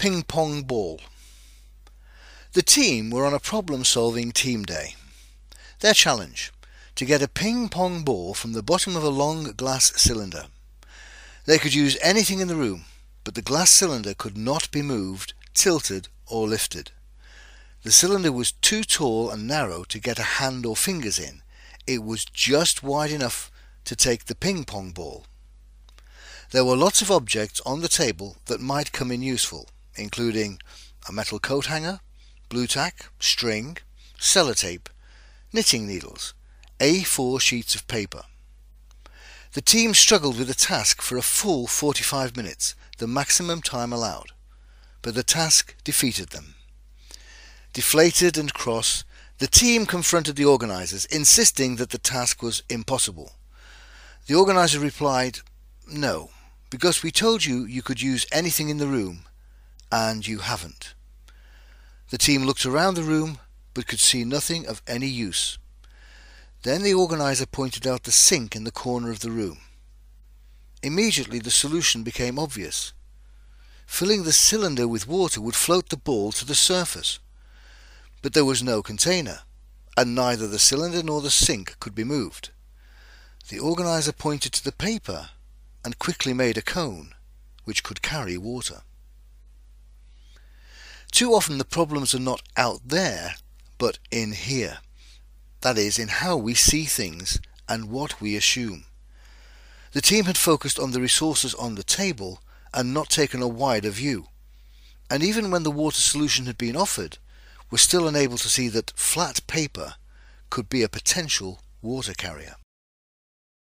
Ping Pong Ball The team were on a problem solving team day. Their challenge to get a ping pong ball from the bottom of a long glass cylinder. They could use anything in the room, but the glass cylinder could not be moved, tilted or lifted. The cylinder was too tall and narrow to get a hand or fingers in. It was just wide enough to take the ping pong ball. There were lots of objects on the table that might come in useful, including a metal coat hanger, Blu Tack, string, sellotape, knitting needles, A4 sheets of paper. The team struggled with the task for a full 45 minutes, the maximum time allowed, but the task defeated them. Deflated and cross, the team confronted the organisers, insisting that the task was impossible. The organiser replied, No, because we told you you could use anything in the room, and you haven't. The team looked around the room, but could see nothing of any use. Then the organiser pointed out the sink in the corner of the room. Immediately the solution became obvious. Filling the cylinder with water would float the ball to the surface. But there was no container, and neither the cylinder nor the sink could be moved. The organiser pointed to the paper and quickly made a cone which could carry water. Too often the problems are not out there, but in here. That is, in how we see things and what we assume. The team had focused on the resources on the table and not taken a wider view. And even when the water solution had been offered, were still unable to see that flat paper could be a potential water carrier.